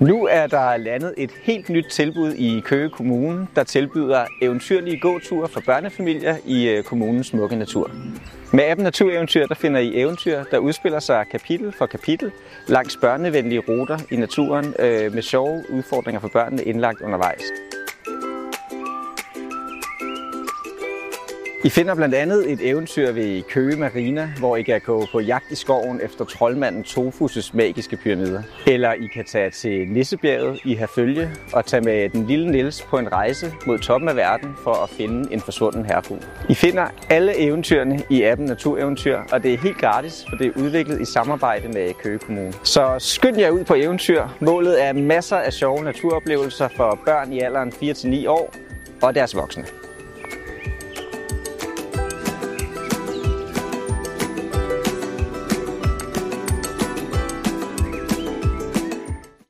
Nu er der landet et helt nyt tilbud i Køge Kommune, der tilbyder eventyrlige gåture for børnefamilier i øh, kommunens smukke natur. Med appen Natureventyr der finder I eventyr, der udspiller sig kapitel for kapitel langs børnevenlige ruter i naturen øh, med sjove udfordringer for børnene indlagt undervejs. I finder blandt andet et eventyr ved Køge Marina, hvor I kan gå på jagt i skoven efter troldmanden Tofus' magiske pyramider. Eller I kan tage til Nissebjerget i Herfølge og tage med den lille Nils på en rejse mod toppen af verden for at finde en forsvunden herfugl. I finder alle eventyrene i appen Natureventyr, og det er helt gratis, for det er udviklet i samarbejde med Køge Kommune. Så skynd jer ud på eventyr. Målet er masser af sjove naturoplevelser for børn i alderen 4-9 år og deres voksne.